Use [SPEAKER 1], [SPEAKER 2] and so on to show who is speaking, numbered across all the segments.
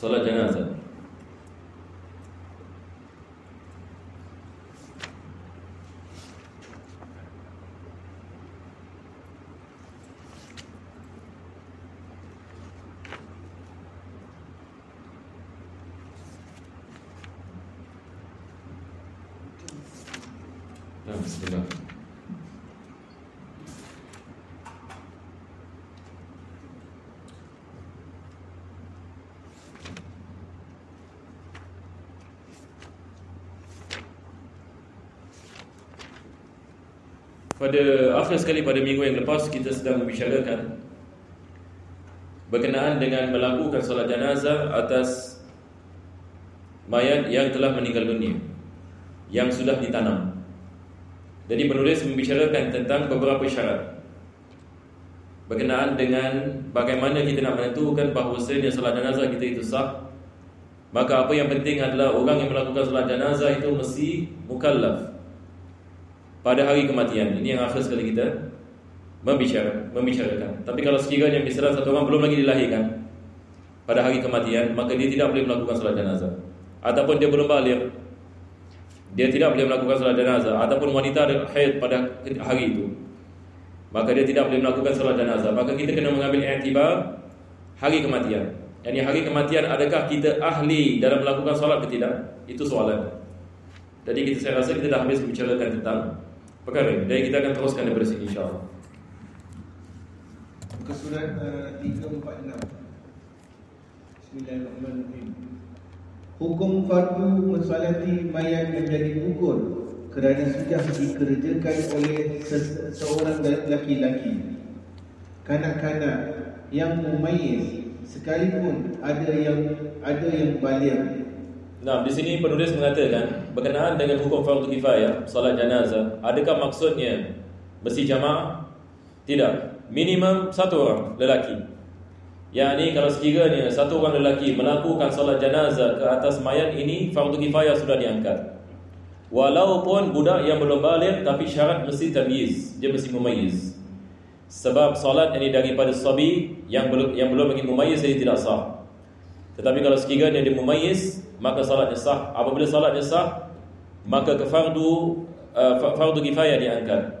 [SPEAKER 1] solat jenazah. Nah, Bismillah. Pada akhir sekali pada minggu yang lepas kita sedang membicarakan berkenaan dengan melakukan solat jenazah atas mayat yang telah meninggal dunia yang sudah ditanam. Jadi penulis membicarakan tentang beberapa syarat berkenaan dengan bagaimana kita nak menentukan bahawasanya solat jenazah kita itu sah. Maka apa yang penting adalah orang yang melakukan solat jenazah itu mesti mukallaf pada hari kematian. Ini yang akhir sekali kita membicara, membicarakan. Tapi kalau sekiranya misalnya satu orang belum lagi dilahirkan pada hari kematian, maka dia tidak boleh melakukan solat jenazah. Ataupun dia belum balik, dia tidak boleh melakukan solat jenazah. Ataupun wanita ada haid pada hari itu, maka dia tidak boleh melakukan solat jenazah. Maka kita kena mengambil iktibar hari kematian. Yani hari kematian adakah kita ahli dalam melakukan solat atau tidak? Itu soalan. Jadi kita saya rasa kita dah habis membicarakan tentang perkara. Dan kita akan teruskan daripada sini insyaAllah.
[SPEAKER 2] Muka surat uh, 346 Bismillahirrahmanirrahim Hukum fardu mensalati mayat menjadi gugur kerana sudah dikerjakan oleh seseorang lelaki-lelaki kanak-kanak yang mumayyiz sekalipun ada yang ada yang balik
[SPEAKER 1] Nah, di sini penulis mengatakan berkenaan dengan hukum fardu kifayah, solat jenazah, adakah maksudnya mesti jamaah? Tidak. Minimum satu orang lelaki. Yang ini kalau sekiranya satu orang lelaki melakukan solat jenazah ke atas mayat ini, fardu kifayah sudah diangkat. Walaupun budak yang belum balik tapi syarat mesti tamyiz, dia mesti mumayyiz. Sebab solat ini daripada sabi yang belum yang belum lagi mumayyiz jadi tidak sah. Tetapi kalau sekiranya dia mumayyiz, maka salatnya sah. Apabila salatnya sah, maka ke fardu uh, fardu kifayah diangkat.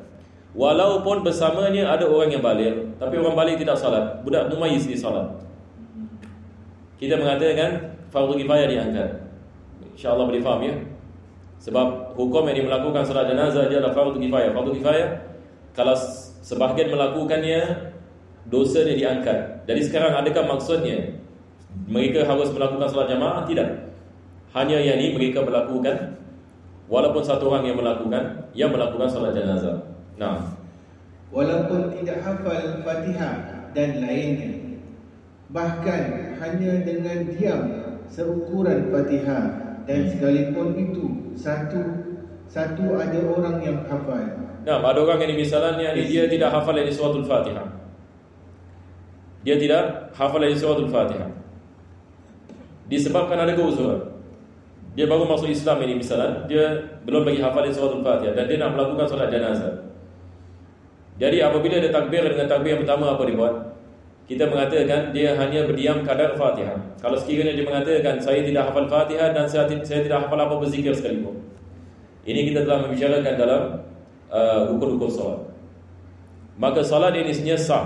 [SPEAKER 1] Walaupun bersamanya ada orang yang balik, tapi orang balik tidak salat, budak mumayyiz dia salat. Kita mengatakan fardu kifayah diangkat. Insya-Allah boleh faham ya. Sebab hukum yang melakukan salat jenazah dia adalah fardu kifayah. Fardu kifayah kalau sebahagian melakukannya dosa dia diangkat. Jadi sekarang adakah maksudnya mereka harus melakukan salat jamaah? Tidak. Hanya yang ini mereka melakukan walaupun satu orang yang melakukan yang melakukan salat jenazah. Nah,
[SPEAKER 2] walaupun tidak hafal Fatihah dan lainnya. Bahkan hanya dengan diam seukuran Fatihah dan sekalipun itu satu satu ada orang yang hafal.
[SPEAKER 1] Nah, ada orang yang misalnya dia tidak hafal dari suratul Fatihah. Dia tidak hafal dari suratul Fatihah. Disebabkan ada keuzuran. Dia baru masuk Islam ini misalnya, dia belum bagi hafal dari suratul Fatihah dan dia nak melakukan solat jenazah. Jadi apabila dia takbir dengan takbir yang pertama apa dibuat? Kita mengatakan dia hanya berdiam kadar Fatihah. Kalau sekiranya dia mengatakan saya tidak hafal Fatihah dan saya, saya tidak hafal apa berzikir sekalipun. Ini kita telah membicarakan dalam uh, hukum-hukum salat. Maka salat ini sebenarnya sah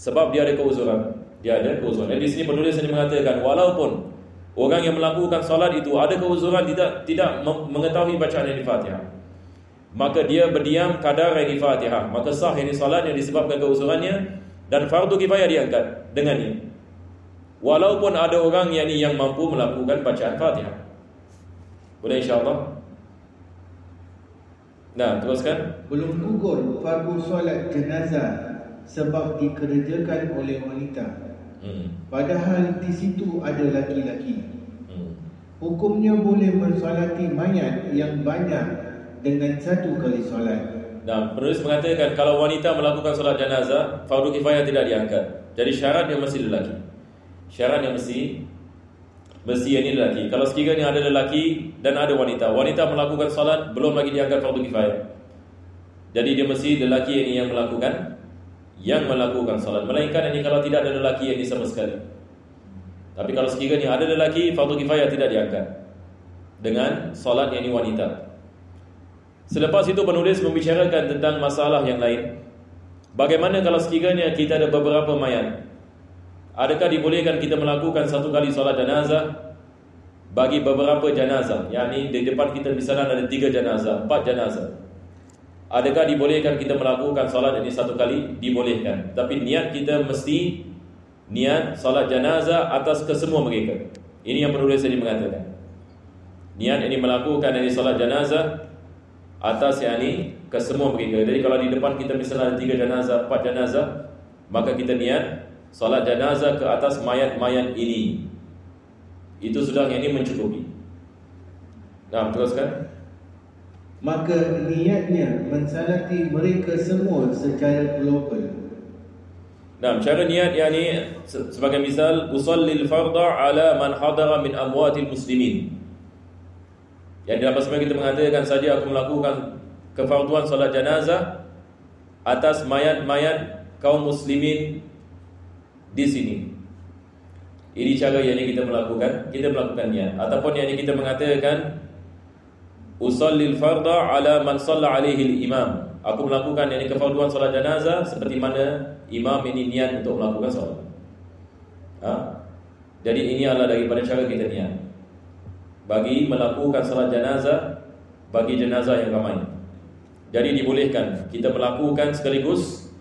[SPEAKER 1] sebab dia ada keuzuran. Dia ada keuzuran. Dan di sini penulis ini mengatakan walaupun orang yang melakukan salat itu ada keuzuran tidak tidak mengetahui bacaan di Fatihah. maka dia berdiam kadar yang Fatihah. Maka sah ini salat yang disebabkan keuzurannya dan fardu kifayah diangkat dengannya. Walaupun ada orang yang yang mampu melakukan bacaan Fatihah. Boleh insya-Allah? Nah, teruskan.
[SPEAKER 2] Belum gugur fardu solat jenazah sebab dikerjakan oleh wanita.
[SPEAKER 1] Hmm.
[SPEAKER 2] Padahal di situ ada laki-laki.
[SPEAKER 1] Hmm.
[SPEAKER 2] Hukumnya boleh mensolati mayat yang banyak dengan satu kali solat.
[SPEAKER 1] Nah, penulis mengatakan kalau wanita melakukan solat jenazah, fardu kifayah tidak diangkat. Jadi syaratnya mesti lelaki. Syaratnya mesti mesti ini lelaki. Kalau sekiranya ada lelaki dan ada wanita, wanita melakukan solat belum lagi diangkat fardu kifayah. Jadi dia mesti lelaki ini yang melakukan yang melakukan solat. Melainkan ini kalau tidak ada lelaki yang sama sekali. Tapi kalau sekiranya ada lelaki, fardu kifayah tidak diangkat dengan solat yang ini wanita. Selepas itu penulis membicarakan tentang masalah yang lain. Bagaimana kalau sekiranya kita ada beberapa mayat? Adakah dibolehkan kita melakukan satu kali solat jenazah bagi beberapa jenazah? Yani di depan kita misalnya ada tiga jenazah, empat jenazah. Adakah dibolehkan kita melakukan solat ini satu kali? Dibolehkan. Tapi niat kita mesti niat solat jenazah atas kesemua mereka. Ini yang penulis ini mengatakan. Niat ini melakukan ini solat jenazah atas yang ini kesemua mereka. Jadi kalau di depan kita misalnya ada tiga jenazah, empat jenazah, maka kita niat Salat jenazah ke atas mayat-mayat ini Itu sudah yang ini mencukupi Nah, teruskan
[SPEAKER 2] Maka niatnya mensalati mereka semua secara global
[SPEAKER 1] Nah, cara niat yang ini Sebagai misal Usallil farda ala man hadara min amwatil muslimin Yang dalam pasal kita mengatakan saja aku melakukan Kefarduan salat jenazah Atas mayat-mayat kaum muslimin di sini. Ini cara yang kita melakukan, kita melakukannya. Ataupun yang kita mengatakan usallil farda ala man shalla alaihi imam. Aku melakukan yang kefarduan solat jenazah seperti mana imam ini niat untuk melakukan solat. Ha? Jadi ini adalah daripada cara kita niat. Bagi melakukan solat jenazah bagi jenazah yang ramai. Jadi dibolehkan kita melakukan sekaligus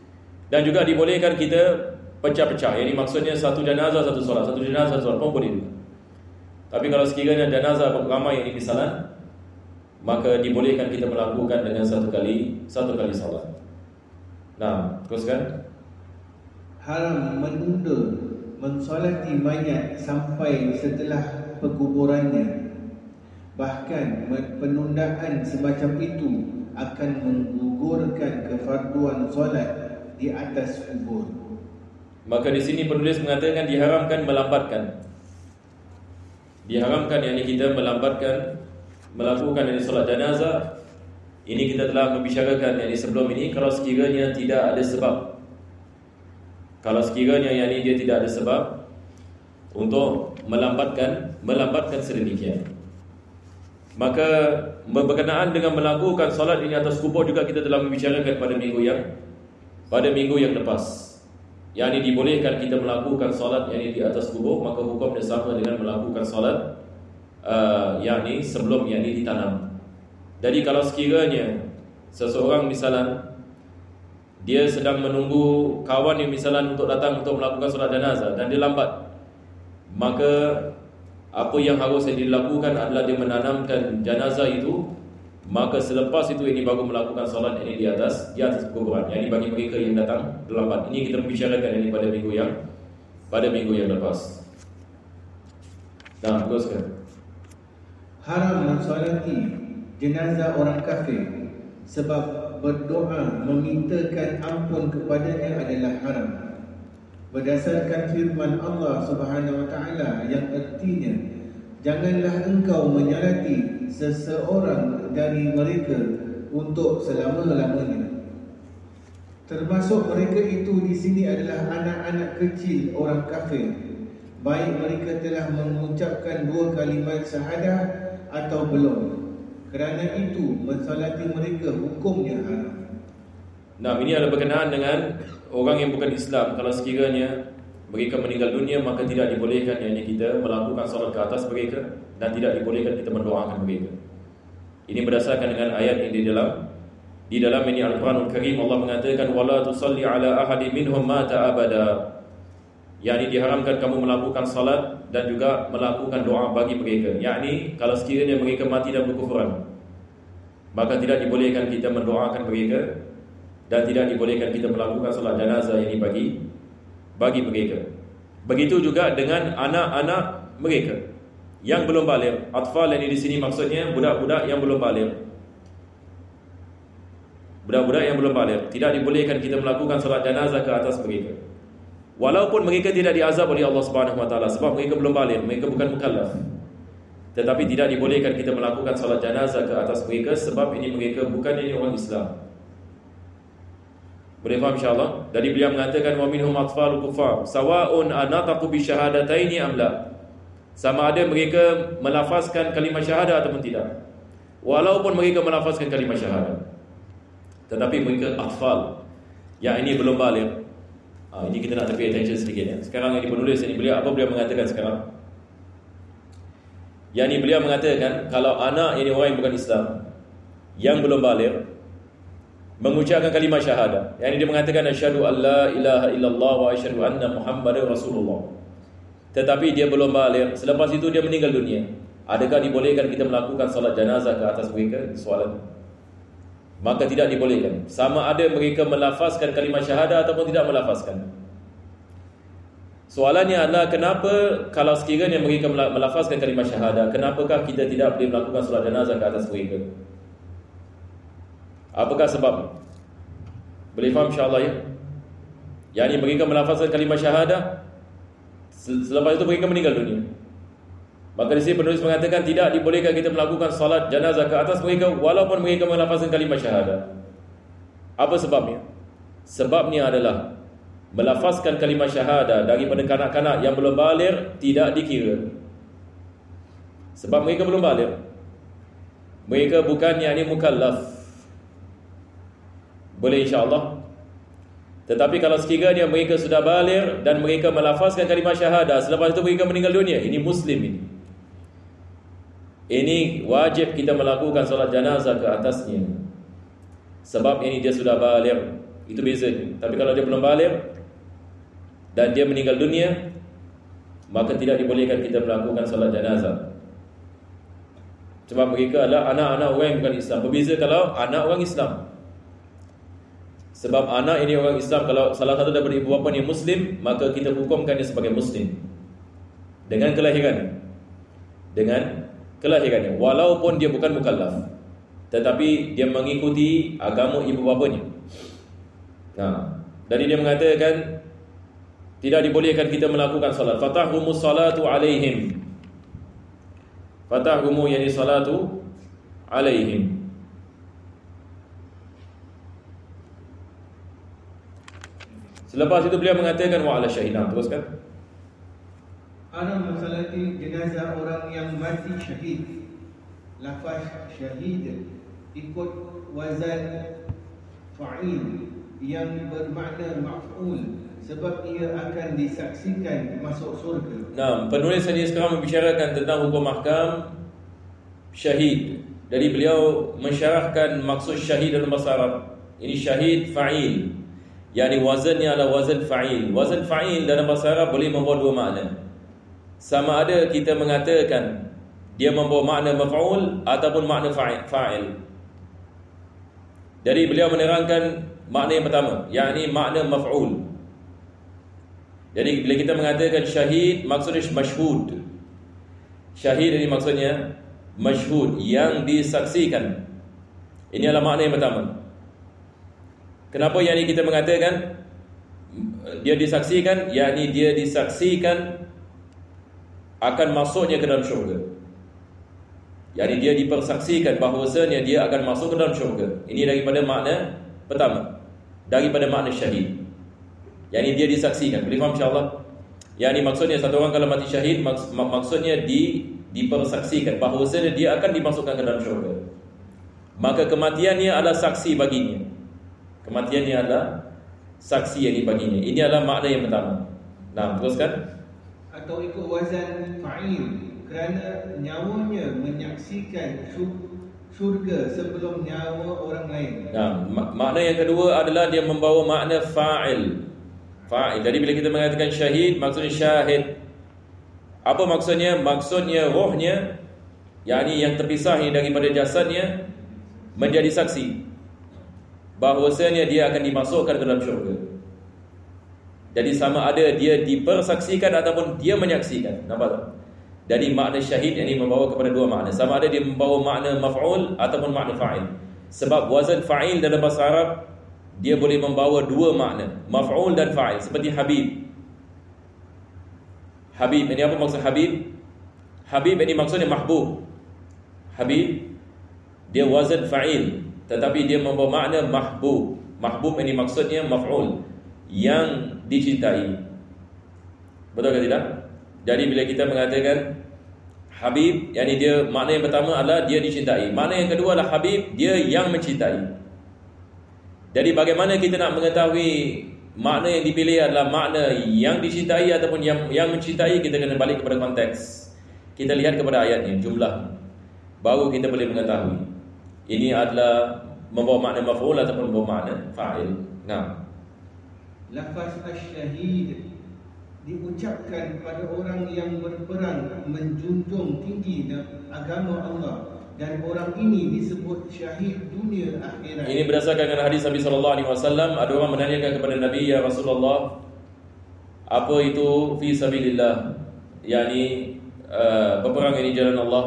[SPEAKER 1] dan juga dibolehkan kita pecah-pecah. Ini maksudnya satu jenazah satu solat, satu jenazah satu solat pun boleh juga. Tapi kalau sekiranya jenazah ramai ini misalan, maka dibolehkan kita melakukan dengan satu kali satu kali solat. Nah, teruskan.
[SPEAKER 2] Haram menunda mensolati mayat sampai setelah penguburannya. Bahkan penundaan semacam itu akan menggugurkan kefarduan solat di atas kubur.
[SPEAKER 1] Maka di sini penulis mengatakan diharamkan melambatkan. Diharamkan yang kita melambatkan melakukan ini solat jenazah. Ini kita telah membicarakan yang sebelum ini kalau sekiranya tidak ada sebab. Kalau sekiranya yang ini dia tidak ada sebab untuk melambatkan melambatkan sedemikian. Maka berkenaan dengan melakukan solat ini atas kubur juga kita telah membicarakan pada minggu yang pada minggu yang lepas yang ini dibolehkan kita melakukan solat yang ini di atas kubur maka hukumnya sama dengan melakukan solat uh, yang ini sebelum yang ini ditanam jadi kalau sekiranya seseorang misalnya dia sedang menunggu kawan yang misalnya untuk datang untuk melakukan solat jenazah dan dia lambat maka apa yang harus dilakukan adalah dia menanamkan jenazah itu Maka selepas itu ini baru melakukan solat ini di atas di atas kuburan. Yang ini bagi mereka yang datang terlambat. Ini kita membicarakan ini pada minggu yang pada minggu yang lepas. Nah, teruskan.
[SPEAKER 2] Haram mensolati jenazah orang kafir sebab berdoa memintakan ampun kepadanya adalah haram. Berdasarkan firman Allah Subhanahu Wa Taala yang artinya janganlah engkau menyalati seseorang dari mereka untuk selama-lamanya. Termasuk mereka itu di sini adalah anak-anak kecil orang kafir. Baik mereka telah mengucapkan dua kalimat syahadah atau belum. Kerana itu mensalati mereka hukumnya haram.
[SPEAKER 1] Nah, ini ada berkenaan dengan orang yang bukan Islam. Kalau sekiranya mereka meninggal dunia maka tidak dibolehkan yang kita melakukan solat ke atas mereka dan tidak dibolehkan kita mendoakan mereka. Ini berdasarkan dengan ayat yang di dalam Di dalam ini Al-Quranul Karim Allah mengatakan wala tusalli ala ahadi minhum mata abada. Yakni diharamkan kamu melakukan salat dan juga melakukan doa bagi mereka. Yakni kalau sekiranya mereka mati dalam kekufuran, maka tidak dibolehkan kita mendoakan mereka dan tidak dibolehkan kita melakukan salat jenazah ini bagi bagi mereka. Begitu juga dengan anak-anak mereka yang belum balik. Atfal ini di sini maksudnya budak-budak yang belum balik. Budak-budak yang belum balik tidak dibolehkan kita melakukan salat jenazah ke atas mereka. Walaupun mereka tidak diazab oleh Allah Subhanahu Wa Taala sebab mereka belum balik, mereka bukan mukallaf. Tetapi tidak dibolehkan kita melakukan salat jenazah ke atas mereka sebab ini mereka bukan ini orang Islam. Boleh faham insya-Allah? Dari beliau mengatakan kufar sawa'un anataqu bi syahadataini am la. Sama ada mereka melafazkan kalimah syahadah ataupun tidak. Walaupun mereka melafazkan kalimah syahadah. Tetapi mereka atfal. Yang ini belum balik. Ha, ini kita nak pay attention sedikit ya. Sekarang yang penulis ini beliau apa beliau mengatakan sekarang? Yang ini beliau mengatakan kalau anak ini orang yang bukan Islam yang belum balik mengucapkan kalimah syahadah. Yang ini dia mengatakan asyhadu alla ilaha illallah wa asyhadu anna muhammadar rasulullah. Tetapi dia belum balik. Selepas itu dia meninggal dunia. Adakah dibolehkan kita melakukan salat jenazah ke atas mereka? Soalan maka tidak dibolehkan. Sama ada mereka melafazkan kalimah syahadah ataupun tidak melafazkan. Soalannya adalah kenapa kalau sekiranya mereka melafazkan kalimah syahadah kenapakah kita tidak boleh melakukan solat jenazah ke atas mereka? Apakah sebab? Boleh faham insyaAllah ya? Yang ini mereka melafazkan kalimah syahadah selepas itu mereka meninggal dunia Maka di sini penulis mengatakan tidak dibolehkan kita melakukan salat jenazah ke atas mereka walaupun mereka melafazkan kalimah syahadah. Apa sebabnya? Sebabnya adalah melafazkan kalimah syahadah daripada kanak-kanak yang belum balik tidak dikira. Sebab mereka belum balik. Mereka bukan yang ini mukallaf. Boleh insya-Allah. Tetapi kalau sekiranya mereka sudah balik dan mereka melafazkan kalimah syahadah selepas itu mereka meninggal dunia, ini muslim ini. Ini wajib kita melakukan solat jenazah ke atasnya. Sebab ini dia sudah balik. Itu beza. Tapi kalau dia belum balik dan dia meninggal dunia, maka tidak dibolehkan kita melakukan solat jenazah. Sebab mereka adalah anak-anak orang yang bukan Islam. Berbeza kalau anak orang Islam. Sebab anak ini orang Islam kalau salah satu daripada ibu bapa yang muslim, maka kita hukumkan dia sebagai muslim. Dengan kelahiran. Dengan kelahirannya. Walaupun dia bukan mukallaf tetapi dia mengikuti agama ibu bapanya. Nah dari dia mengatakan tidak dibolehkan kita melakukan salat fatahumu salatu alaihim. Fatahumu yani salatu alaihim. Selepas itu beliau mengatakan wa ala syahidah teruskan
[SPEAKER 2] Ana masalah jenazah orang yang mati syahid. Lafaz syahid Ikut wazan fa'il Yang bermakna maf'ul Sebab ia akan disaksikan masuk surga.
[SPEAKER 1] Nah, penulis ini sekarang membicarakan tentang hukum mahkam Syahid. Jadi beliau mensyarahkan maksud syahid dalam bahasa Arab. Ini syahid fa'il. Yang wazannya adalah wazan fa'il. Wazan fa'il dalam bahasa Arab boleh membawa dua makna sama ada kita mengatakan dia membawa makna maf'ul ataupun makna fa'il. Jadi beliau menerangkan makna yang pertama, yakni makna maf'ul. Jadi bila kita mengatakan syahid maksudnya masyhud. Syahid ini maksudnya masyhud yang disaksikan. Ini adalah makna yang pertama. Kenapa yang ini kita mengatakan dia disaksikan? Yakni dia disaksikan akan masuknya ke dalam syurga. Jadi dia dipersaksikan bahawasanya dia akan masuk ke dalam syurga. Ini daripada makna pertama. Daripada makna syahid. Yang dia disaksikan. Boleh faham insyaAllah? Yang ini maksudnya satu orang kalau mati syahid maks maksudnya di dipersaksikan bahawasanya dia akan dimasukkan ke dalam syurga. Maka kematiannya adalah saksi baginya. Kematiannya adalah saksi yang dibaginya. Ini adalah makna yang pertama. Nah, teruskan
[SPEAKER 2] atau ikut wazan fa'il kerana nyawanya menyaksikan syurga sebelum nyawa orang lain.
[SPEAKER 1] Nah, mak- makna yang kedua adalah dia membawa makna fa'il. Fa'il. Jadi bila kita mengatakan syahid, maksudnya syahid. Apa maksudnya? Maksudnya rohnya, yakni yang terpisah ni daripada jasadnya, menjadi saksi. Bahawasanya dia akan dimasukkan ke dalam syurga. Jadi sama ada dia dipersaksikan ataupun dia menyaksikan. Nampak tak? Jadi makna syahid ini membawa kepada dua makna. Sama ada dia membawa makna maf'ul ataupun makna fa'il. Sebab wazan fa'il dalam bahasa Arab dia boleh membawa dua makna, maf'ul dan fa'il seperti habib. Habib ini apa maksud habib? Habib ini maksudnya mahbub. Habib dia wazan fa'il tetapi dia membawa makna mahbub. Mahbub ini maksudnya maf'ul yang dicintai. Betul ke tidak? Jadi bila kita mengatakan Habib, yakni dia makna yang pertama adalah dia dicintai. Makna yang kedua adalah Habib, dia yang mencintai. Jadi bagaimana kita nak mengetahui makna yang dipilih adalah makna yang dicintai ataupun yang yang mencintai, kita kena balik kepada konteks. Kita lihat kepada ayatnya, jumlah. Baru kita boleh mengetahui. Ini adalah membawa makna maf'ul ataupun membawa makna fa'il. Nah.
[SPEAKER 2] Lafaz asyahid diucapkan pada orang yang berperang menjunjung tinggi agama Allah dan orang ini disebut syahid dunia akhirat.
[SPEAKER 1] Ini berdasarkan dengan hadis Nabi sallallahu alaihi wasallam, ada orang menanyakan kepada Nabi ya Rasulullah, apa itu fi sabilillah? yakni uh, berperang di jalan Allah.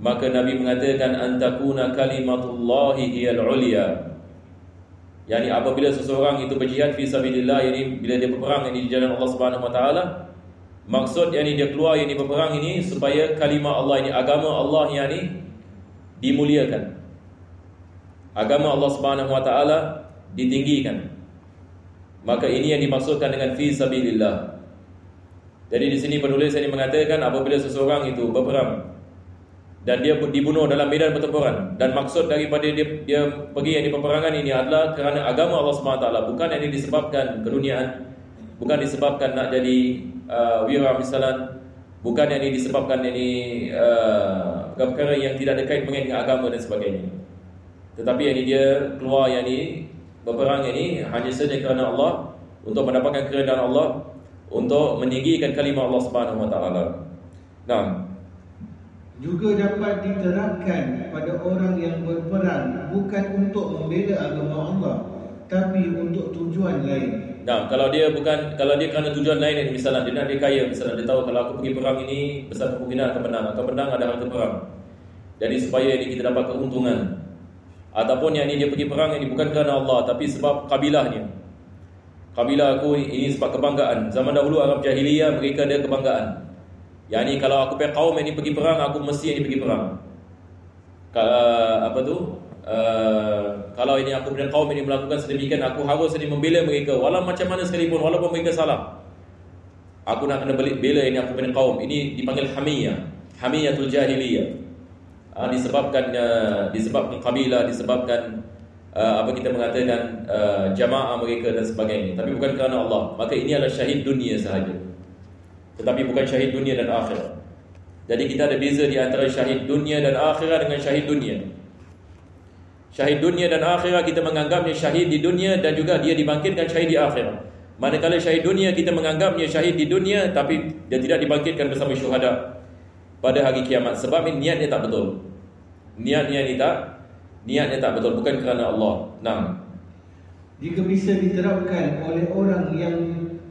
[SPEAKER 1] Maka Nabi mengatakan antakuna kalimatullahi hiyal ulya. Yani apabila seseorang itu berjihad fi sabilillah yani bila dia berperang ini di jalan Allah Subhanahu wa taala maksud yani dia keluar yani berperang ini supaya kalimah Allah ini agama Allah yani dimuliakan. Agama Allah Subhanahu wa taala ditinggikan. Maka ini yang dimaksudkan dengan fi sabilillah. Jadi di sini penulis ini mengatakan apabila seseorang itu berperang dan dia dibunuh dalam medan pertempuran. Dan maksud daripada dia dia pergi yang di peperangan ini adalah kerana agama Allah SWT bukan yang disebabkan keduniaan bukan disebabkan nak jadi uh, wira misalan bukan yang disebabkan ini uh, perkara yang tidak ada kait dengan agama dan sebagainya. Tetapi yang ini dia keluar yang ini berperang ini hanya saja kerana Allah untuk mendapatkan keredaan Allah untuk meninggikan kalimah Allah Subhanahu wa taala. Nah,
[SPEAKER 2] juga dapat diterapkan pada orang yang berperang bukan untuk membela agama Allah tapi untuk tujuan lain.
[SPEAKER 1] Nah, kalau dia bukan kalau dia kerana tujuan lain misalnya dia nak dia kaya misalnya dia tahu kalau aku pergi perang ini besar kemungkinan akan menang, akan menang ada harta perang. Jadi supaya ini kita dapat keuntungan. Ataupun yang ini dia pergi perang ini bukan kerana Allah tapi sebab kabilahnya. Kabilah aku ini sebab kebanggaan. Zaman dahulu Arab jahiliyah mereka ada kebanggaan. Yang ni kalau aku pergi kaum ini pergi perang, aku mesti ini pergi perang. Kalau apa tu? Uh, kalau ini aku dan kaum ini melakukan sedemikian, aku harus ini membela mereka walau macam mana sekalipun, walaupun mereka salah. Aku nak kena bela ini aku dan kaum. Ini dipanggil hamiyah. Hamiyatul jahiliyah. Uh, disebabkan uh, disebabkan kabilah, disebabkan uh, apa kita mengatakan uh, jamaah mereka dan sebagainya tapi bukan kerana Allah maka ini adalah syahid dunia sahaja tetapi bukan syahid dunia dan akhirat. Jadi kita ada beza di antara syahid dunia dan akhirat dengan syahid dunia. Syahid dunia dan akhirat kita menganggapnya syahid di dunia dan juga dia dibangkitkan syahid di akhirat. Manakala syahid dunia kita menganggapnya syahid di dunia tapi dia tidak dibangkitkan bersama syuhada pada hari kiamat. Sebab ini niatnya tak betul. Niatnya ini tak niatnya tak betul. Bukan kerana Allah. Nah.
[SPEAKER 2] Jika bisa diterapkan oleh orang yang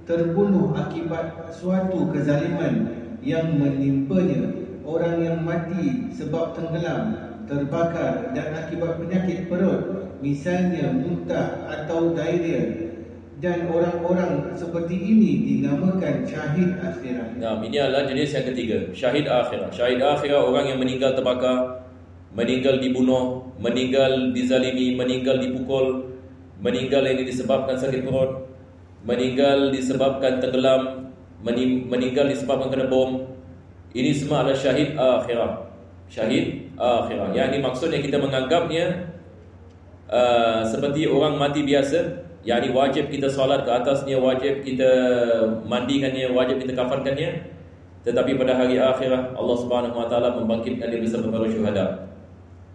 [SPEAKER 2] terbunuh akibat suatu kezaliman yang menimpanya, orang yang mati sebab tenggelam, terbakar dan akibat penyakit perut, misalnya muntah atau diarrhea dan orang-orang seperti ini dinamakan syahid akhirat.
[SPEAKER 1] Nah, ini adalah jenis yang ketiga, syahid akhirat. Syahid akhirat orang yang meninggal terbakar, meninggal dibunuh, meninggal dizalimi, meninggal dipukul, meninggal ini disebabkan sakit perut, meninggal disebabkan tenggelam, meninggal disebabkan kena bom. Ini semua adalah syahid akhirat. Syahid akhirat. Yang ini maksudnya kita menganggapnya uh, seperti orang mati biasa. Yang ini wajib kita solat ke atasnya, wajib kita mandikannya, wajib kita kafankannya. Tetapi pada hari akhirat Allah Subhanahu Wa Taala membangkitkan dia bersama para syuhada.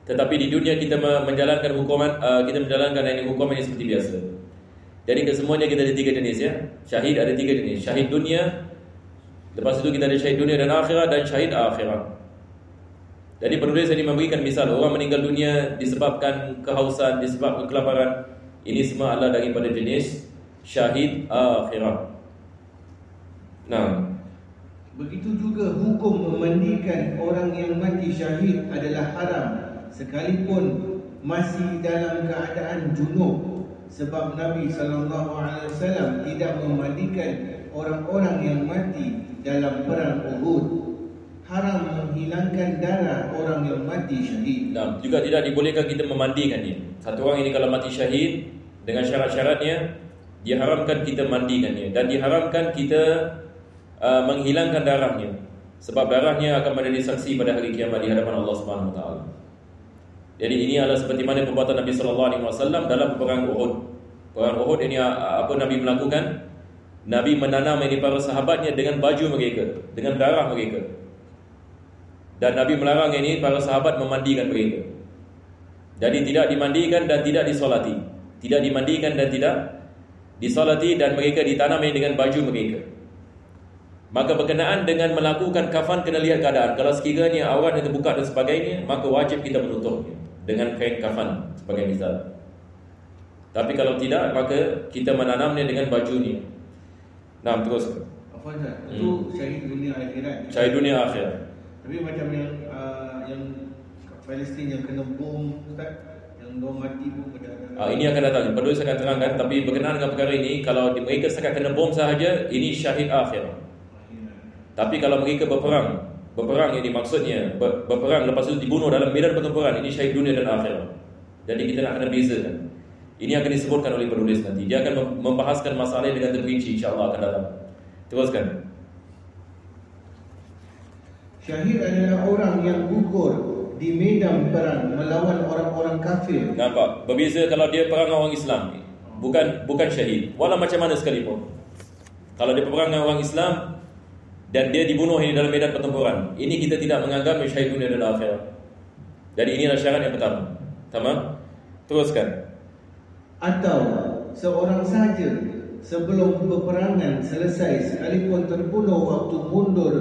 [SPEAKER 1] Tetapi di dunia kita menjalankan hukuman uh, kita menjalankan ini hukuman ini seperti biasa. Jadi kesemuanya kita ada tiga jenis ya. Syahid ada tiga jenis. Syahid dunia, lepas itu kita ada syahid dunia dan akhirat dan syahid akhirat. Jadi penulis ini memberikan misal orang meninggal dunia disebabkan kehausan, disebabkan kelaparan. Ini semua adalah daripada jenis syahid akhirat. Nah,
[SPEAKER 2] begitu juga hukum memandikan orang yang mati syahid adalah haram sekalipun masih dalam keadaan junub sebab Nabi sallallahu alaihi wasallam tidak memandikan orang-orang yang mati dalam perang Uhud haram menghilangkan darah orang yang mati syahid.
[SPEAKER 1] Nah, juga tidak dibolehkan kita memandikan dia. Satu orang ini kalau mati syahid dengan syarat-syaratnya diharamkan kita mandikan dia dan diharamkan kita uh, menghilangkan darahnya sebab darahnya akan menjadi saksi pada hari kiamat di hadapan Allah Subhanahu wa taala. Jadi ini adalah seperti mana perbuatan Nabi sallallahu alaihi wasallam dalam perang Uhud. Perang Uhud ini uh, apa Nabi melakukan? Nabi menanam ini para sahabatnya dengan baju mereka, dengan darah mereka. Dan Nabi melarang ini para sahabat memandikan mereka. Jadi tidak dimandikan dan tidak disolati. Tidak dimandikan dan tidak disolati dan mereka ditanam dengan baju mereka. Maka berkenaan dengan melakukan kafan kena lihat keadaan. Kalau sekiranya awal yang terbuka dan sebagainya, maka wajib kita menutupnya dengan kain kafan sebagai misal. Tapi kalau tidak, maka kita menanamnya dengan baju ni. Nah, terus.
[SPEAKER 2] Apa saja? Itu hmm. syahid dunia akhirat.
[SPEAKER 1] Syahid dunia akhirat.
[SPEAKER 2] Tapi macam yang uh, yang Palestin yang kena bom, Ustaz, yang dua mati pun pada
[SPEAKER 1] Ah, ini akan datang. Perlu saya akan terangkan. Tapi berkenaan dengan perkara ini, kalau mereka sekat kena bom sahaja, ini syahid akhirat. Tapi kalau mereka berperang, berperang ini maksudnya ber, berperang lepas itu dibunuh dalam medan pertempuran, ini syahid dunia dan akhirat. Jadi kita nak kena bezakan. Ini akan disebutkan oleh penulis nanti. Dia akan membahaskan masalah dengan terperinci insya-Allah akan datang. Teruskan.
[SPEAKER 2] Syahid adalah orang yang gugur di medan perang melawan orang-orang kafir.
[SPEAKER 1] Nampak? Berbeza kalau dia perang dengan orang Islam. Bukan bukan syahid. Walau macam mana sekalipun. Kalau dia perang dengan orang Islam, dan dia dibunuh ini dalam medan pertempuran. Ini kita tidak menganggap syahid dunia dan akhirat. Jadi inilah syarat yang pertama. Tamam? Teruskan.
[SPEAKER 2] Atau seorang saja sebelum peperangan selesai sekalipun terbunuh waktu mundur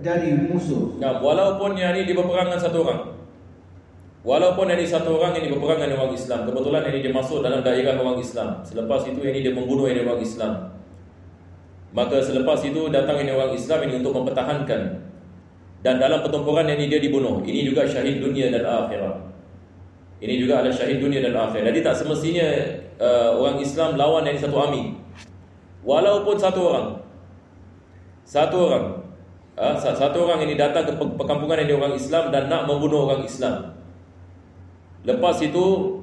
[SPEAKER 2] dari musuh.
[SPEAKER 1] Nah, walaupun yang ini di peperangan satu orang. Walaupun ini satu orang ini berperangan dengan orang Islam, kebetulan ini dia masuk dalam daerah orang Islam. Selepas itu ini dia membunuh ini orang Islam. Maka selepas itu datang ini orang Islam ini untuk mempertahankan dan dalam pertempuran ini dia dibunuh. Ini juga syahid dunia dan akhirat. Ini juga adalah syahid dunia dan akhirat. Jadi tak semestinya uh, orang Islam lawan yang satu army. Walaupun satu orang. Satu orang. Uh, satu orang ini datang ke perkampungan ini orang Islam dan nak membunuh orang Islam. Lepas itu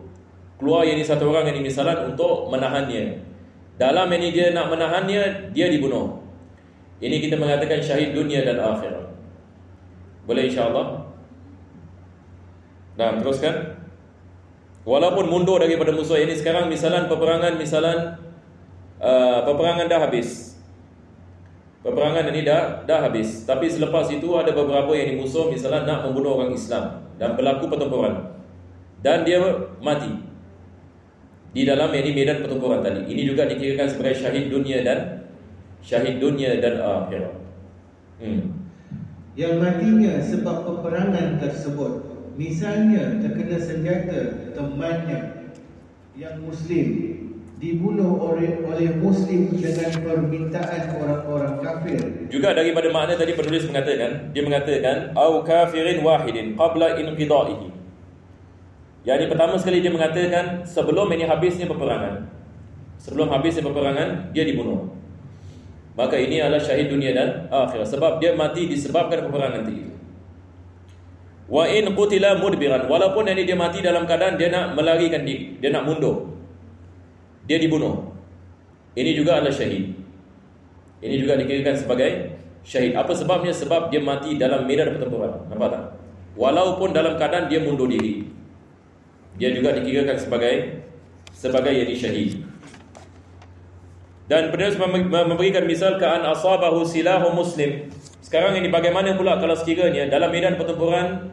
[SPEAKER 1] keluar ini satu orang ini misalan untuk menahannya. Dalam ini dia nak menahannya, dia dibunuh. Ini kita mengatakan syahid dunia dan akhirat. Boleh insyaAllah? Nah, teruskan. Walaupun mundur daripada musuh ini sekarang misalan peperangan misalan uh, peperangan dah habis. Peperangan ini dah dah habis. Tapi selepas itu ada beberapa yang musuh misalan nak membunuh orang Islam dan berlaku pertempuran. Dan dia mati di dalam ini medan pertempuran tadi. Ini juga dikirakan sebagai syahid dunia dan syahid dunia dan akhirat. Hmm.
[SPEAKER 2] Yang matinya sebab peperangan tersebut, misalnya terkena senjata temannya yang muslim dibunuh oleh oleh muslim dengan permintaan orang-orang kafir.
[SPEAKER 1] Juga daripada makna tadi penulis mengatakan, dia mengatakan au kafirin wahidin qabla inqidaihi. Yang ini pertama sekali dia mengatakan sebelum ini habisnya peperangan. Sebelum habisnya peperangan dia dibunuh. Maka ini adalah syahid dunia dan akhirat sebab dia mati disebabkan peperangan itu. Wa in qutila mudbiran walaupun ini dia mati dalam keadaan dia nak melarikan diri, dia nak mundur. Dia dibunuh. Ini juga adalah syahid. Ini juga dikirakan sebagai syahid. Apa sebabnya? Sebab dia mati dalam medan pertempuran. Nampak tak? Walaupun dalam keadaan dia mundur diri dia juga dikirakan sebagai sebagai yang syahid. Dan penulis memberikan misal kean asabahu silahu muslim. Sekarang ini bagaimana pula kalau sekiranya dalam medan pertempuran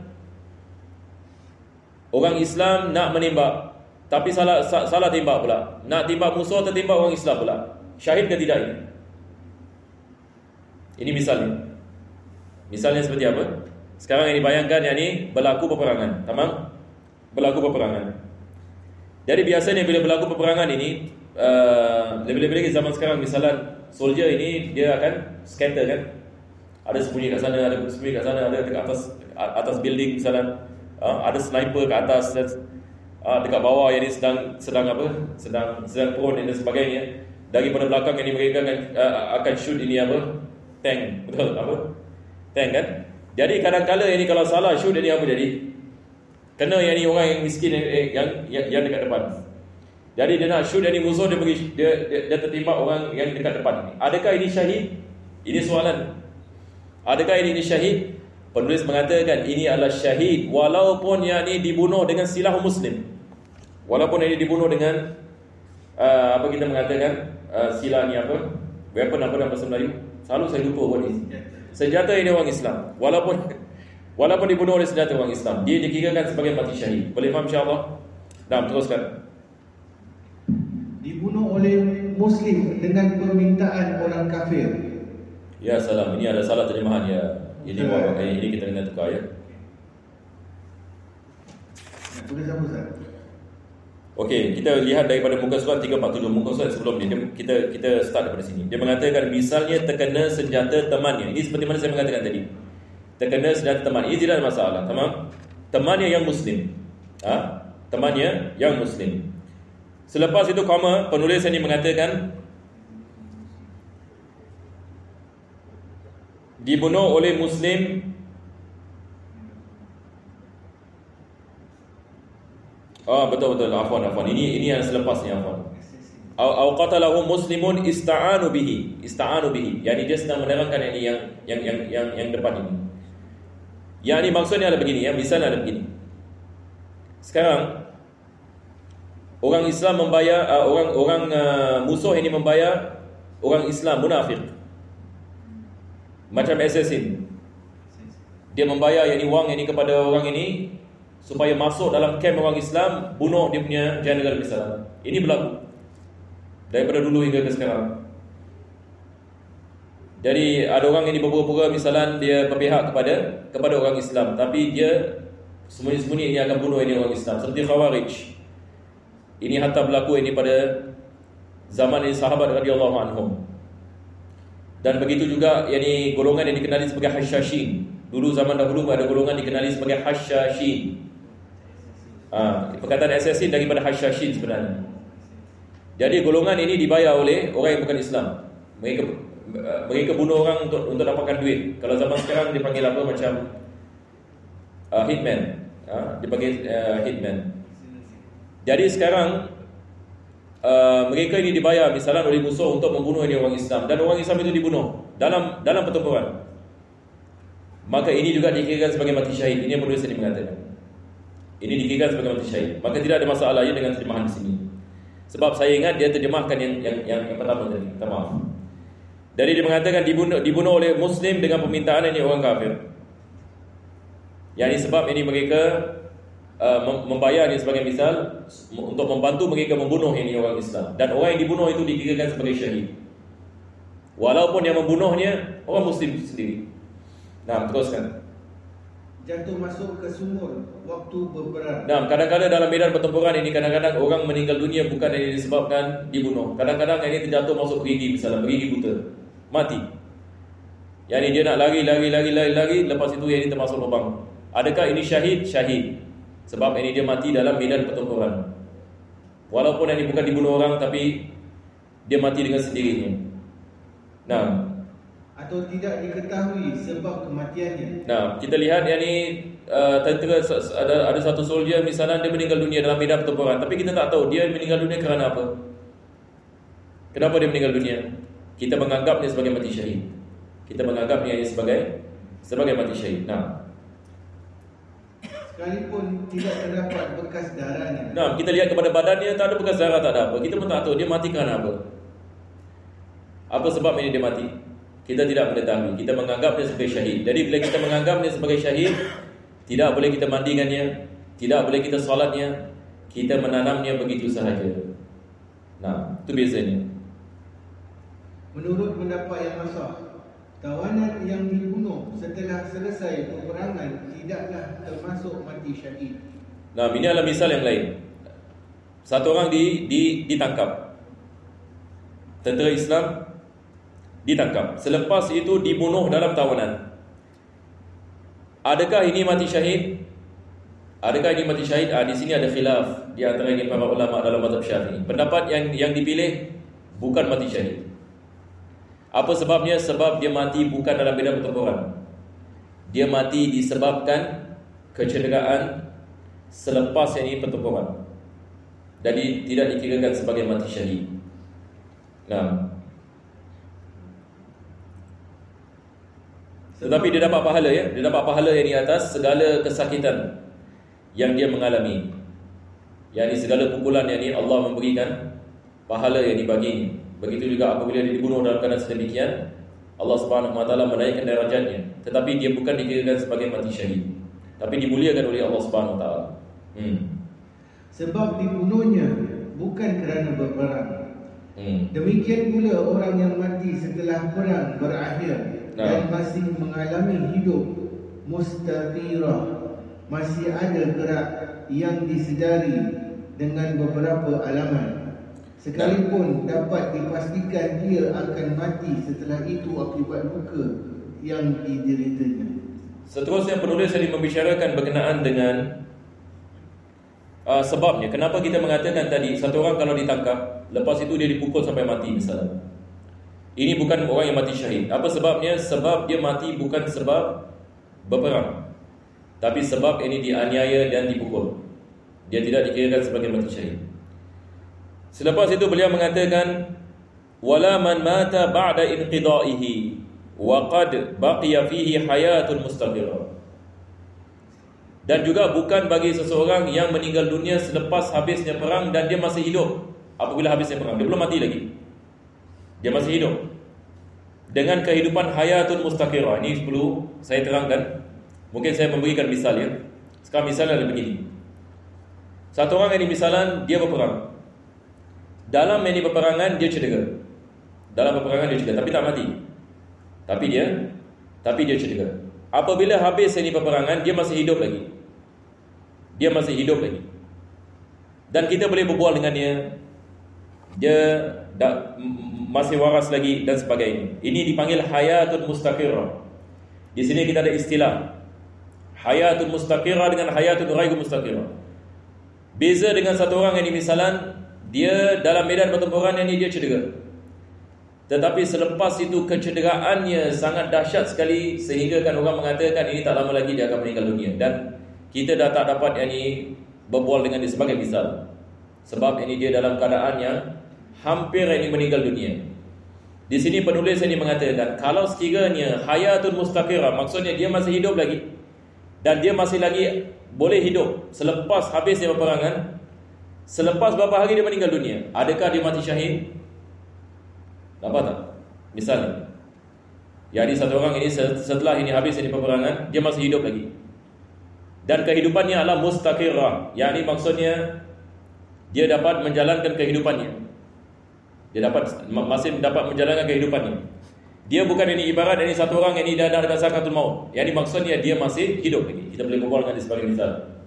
[SPEAKER 1] Orang Islam nak menembak tapi salah salah tembak pula. Nak tembak musuh tertembak orang Islam pula. Syahid ke tidak ini? Ini misalnya. Misalnya seperti apa? Sekarang yang dibayangkan yang ini berlaku peperangan. Tamam? Berlaku peperangan. Jadi biasanya bila berlaku peperangan ini uh, lebih-lebih lagi zaman sekarang misalnya soldier ini dia akan scatter kan? Ada sembunyi kat sana ada sembunyi kat sana ada dekat atas atas building misalnya. Uh, ada sniper kat atas uh, dekat bawah yang ini sedang sedang apa? Sedang sedang prone dan sebagainya. Daripada belakang ini mereka akan uh, akan shoot ini apa? Tank. Betul apa? Tank kan? Jadi kadang-kala ini kalau salah shoot ini apa jadi kena yang ini orang yang miskin yang yang, yang, yang dekat depan jadi dia nak shoot ini musuh dia pergi dia, dia, dia tertimpa orang yang dekat depan adakah ini syahid ini soalan Adakah ini, ini syahid? Penulis mengatakan ini adalah syahid walaupun yang ini dibunuh dengan silah muslim. Walaupun ini dibunuh dengan uh, apa kita mengatakan uh, silah ni apa? Weapon apa dalam bahasa Melayu? Selalu saya lupa apa ni. Senjata ini orang Islam. Walaupun walaupun dibunuh oleh senjata orang Islam, dia dikirakan sebagai mati syahid. Boleh faham insya-Allah? Nah, teruskan.
[SPEAKER 2] Dibunuh oleh muslim dengan permintaan orang kafir
[SPEAKER 1] Ya salam, ini ada salah terjemahan ya. Ini bawa ini, ini kita kena tukar ya. Okey, kita lihat daripada muka surat 347 muka surat sebelum ni. Kita kita start daripada sini. Dia mengatakan misalnya terkena senjata temannya. Ini seperti mana saya mengatakan tadi. Terkena senjata teman. Ini tidak ada masalah, tamam? Temannya yang muslim. Ha? Temannya yang muslim. Selepas itu koma penulis ini mengatakan dibunuh oleh muslim Ah oh, betul betul afwan afwan ini ini yang selepas ni afwan au qatalahu muslimun ista'anu bihi ista'anu bihi yani dia sedang menerangkan yang yang yang yang yang, yang depan ini yang ini maksudnya ada begini ya misalnya ada begini. Sekarang orang Islam membayar uh, orang orang uh, musuh ini membayar orang Islam munafik macam assassin. Dia membayar yang ini wang ini kepada orang ini supaya masuk dalam camp orang Islam bunuh dia punya general misalnya ini berlaku. Daripada dulu hingga ke sekarang. Jadi ada orang ini berpura-pura misalnya dia berpihak kepada kepada orang Islam tapi dia sembunyi-sembunyi ini akan bunuh ini orang Islam seperti Khawarij ini hatta berlaku ini pada zaman ini sahabat radhiyallahu anhum dan begitu juga yakni golongan yang dikenali sebagai hasyashin. Dulu zaman dahulu ada golongan dikenali sebagai hasyashin. Ha, perkataan assassin daripada hasyashin sebenarnya. Jadi golongan ini dibayar oleh orang yang bukan Islam. Mereka mereka bunuh orang untuk untuk dapatkan duit. Kalau zaman sekarang dipanggil apa macam uh, hitman. Ha, dipanggil uh, hitman. Jadi sekarang Uh, mereka ini dibayar misalnya oleh musuh untuk membunuh ini orang Islam dan orang Islam itu dibunuh dalam dalam pertempuran. Maka ini juga dikirakan sebagai mati syahid. Ini yang penulis ini mengatakan. Ini dikirakan sebagai mati syahid. Maka tidak ada masalah ya dengan terjemahan di sini. Sebab saya ingat dia terjemahkan yang yang yang, yang pertama tadi. Minta maaf. Dari dia mengatakan dibunuh dibunuh oleh muslim dengan permintaan ini orang kafir. Yang ini sebab ini mereka Uh, membayar ini sebagai misal untuk membantu mereka membunuh ini orang Islam. Dan orang yang dibunuh itu dikirakan sebagai syahid. Walaupun yang membunuhnya orang muslim sendiri. Nah teruskan.
[SPEAKER 2] Jatuh masuk ke sumur waktu berperang.
[SPEAKER 1] Nah kadang-kadang dalam medan pertempuran ini kadang-kadang orang meninggal dunia bukan ini disebabkan dibunuh. Kadang-kadang ini terjatuh masuk perigi misalnya perigi buta mati yang ini dia nak lari lari lari lari lari lepas itu yang ini termasuk lubang adakah ini syahid syahid sebab ini dia mati dalam medan pertempuran. Walaupun ini bukan dibunuh orang tapi dia mati dengan sendirinya. Nah,
[SPEAKER 2] atau tidak diketahui sebab kematiannya.
[SPEAKER 1] Nah, kita lihat yang ni uh, tentera ada ada satu soldier misalnya dia meninggal dunia dalam medan pertempuran tapi kita tak tahu dia meninggal dunia kerana apa. Kenapa dia meninggal dunia? Kita menganggapnya sebagai mati syahid. Kita menganggapnya sebagai sebagai mati syahid. Nah,
[SPEAKER 2] Sekalipun tidak terdapat bekas darahnya.
[SPEAKER 1] Nah, kita lihat kepada badannya tak ada bekas darah tak ada apa. Kita pun tak tahu dia mati kerana apa. Apa sebab ini dia mati? Kita tidak mengetahui. Kita menganggap dia sebagai syahid. Jadi bila kita menganggap dia sebagai syahid, tidak boleh kita mandikannya, Tidak boleh kita solatnya, kita menanamnya begitu sahaja. Nah, itu bezanya.
[SPEAKER 2] Menurut pendapat yang asah, tawanan yang dibunuh setelah selesai peperangan tidaklah termasuk mati syahid.
[SPEAKER 1] Nah, ini adalah misal yang lain. Satu orang di, di ditangkap. Tentera Islam ditangkap. Selepas itu dibunuh dalam tawanan. Adakah ini mati syahid? Adakah ini mati syahid? Ah, di sini ada khilaf di antara ini para ulama dalam mazhab Syafi'i. Pendapat yang yang dipilih bukan mati syahid. Apa sebabnya? Sebab dia mati bukan dalam medan pertempuran. Dia mati disebabkan kecederaan selepas ini pertempuran. Jadi tidak dikirakan sebagai mati syahid. Nah. Tetapi dia dapat pahala ya. Dia dapat pahala yang di atas segala kesakitan yang dia mengalami. Yang ini segala pukulan yang ini Allah memberikan pahala yang dibagi. Begitu juga apabila dia dibunuh dalam keadaan sedemikian, Allah Subhanahu Wa Taala menaikkan derajatnya. Tetapi dia bukan dikirakan sebagai mati syahid. Tapi dimuliakan oleh Allah Subhanahu Wa Taala. Hmm.
[SPEAKER 2] Sebab dibunuhnya bukan kerana berperang.
[SPEAKER 1] Hmm.
[SPEAKER 2] Demikian pula orang yang mati setelah perang berakhir
[SPEAKER 1] Nah.
[SPEAKER 2] dan masih mengalami hidup mustaqirah masih ada gerak yang disedari dengan beberapa alaman sekalipun dapat dipastikan dia akan mati setelah itu akibat luka yang dideritanya
[SPEAKER 1] Seterusnya penulis ini membicarakan berkenaan dengan uh, sebabnya. Kenapa kita mengatakan tadi satu orang kalau ditangkap, lepas itu dia dipukul sampai mati misalnya. Ini bukan orang yang mati syahid. Apa sebabnya? Sebab dia mati bukan sebab berperang. Tapi sebab ini dianiaya dan dipukul. Dia tidak dikirakan sebagai mati syahid. Selepas itu beliau mengatakan wala man mata ba'da inqida'ihi wa qad baqiya fihi hayatun mustaqirah. Dan juga bukan bagi seseorang yang meninggal dunia selepas habisnya perang dan dia masih hidup apabila habisnya perang. Dia belum mati lagi. Dia masih hidup. Dengan kehidupan hayatun mustaqirah. Ini perlu saya terangkan. Mungkin saya memberikan misal ya. Sekarang misalnya adalah begini. Satu orang ini misalan dia berperang. Dalam ini peperangan dia cedera. Dalam peperangan dia cedera tapi tak mati. Tapi dia tapi dia cedera. Apabila habis ini peperangan dia masih hidup lagi. Dia masih hidup lagi. Dan kita boleh berbual dengan dia. Dia dah, masih waras lagi dan sebagainya. Ini dipanggil hayatun mustaqirah. Di sini kita ada istilah hayatun mustaqirah dengan hayatun ghairu mustaqirah. Beza dengan satu orang yang misalan dia dalam medan pertempuran ini dia cedera. Tetapi selepas itu kecederaannya sangat dahsyat sekali sehingga kan orang mengatakan ini tak lama lagi dia akan meninggal dunia dan kita dah tak dapat yang ini berbual dengan dia sebagai misal. Sebab ini dia dalam keadaan yang hampir ini meninggal dunia. Di sini penulis ini mengatakan kalau sekiranya hayatun mustaqirah maksudnya dia masih hidup lagi dan dia masih lagi boleh hidup selepas habisnya peperangan selepas beberapa hari dia meninggal dunia adakah dia mati syahid? Nampak tak? Misalnya Jadi satu orang ini setelah ini habis ini peperangan Dia masih hidup lagi. Dan kehidupannya adalah mustaqirah. Yang ini maksudnya Dia dapat menjalankan kehidupannya. Dia dapat masih dapat menjalankan kehidupannya. Dia bukan ini ibarat ini satu orang ini dah ada sakatul maut. Yang ini maksudnya dia masih hidup lagi. Kita boleh dengan dia sebagai misal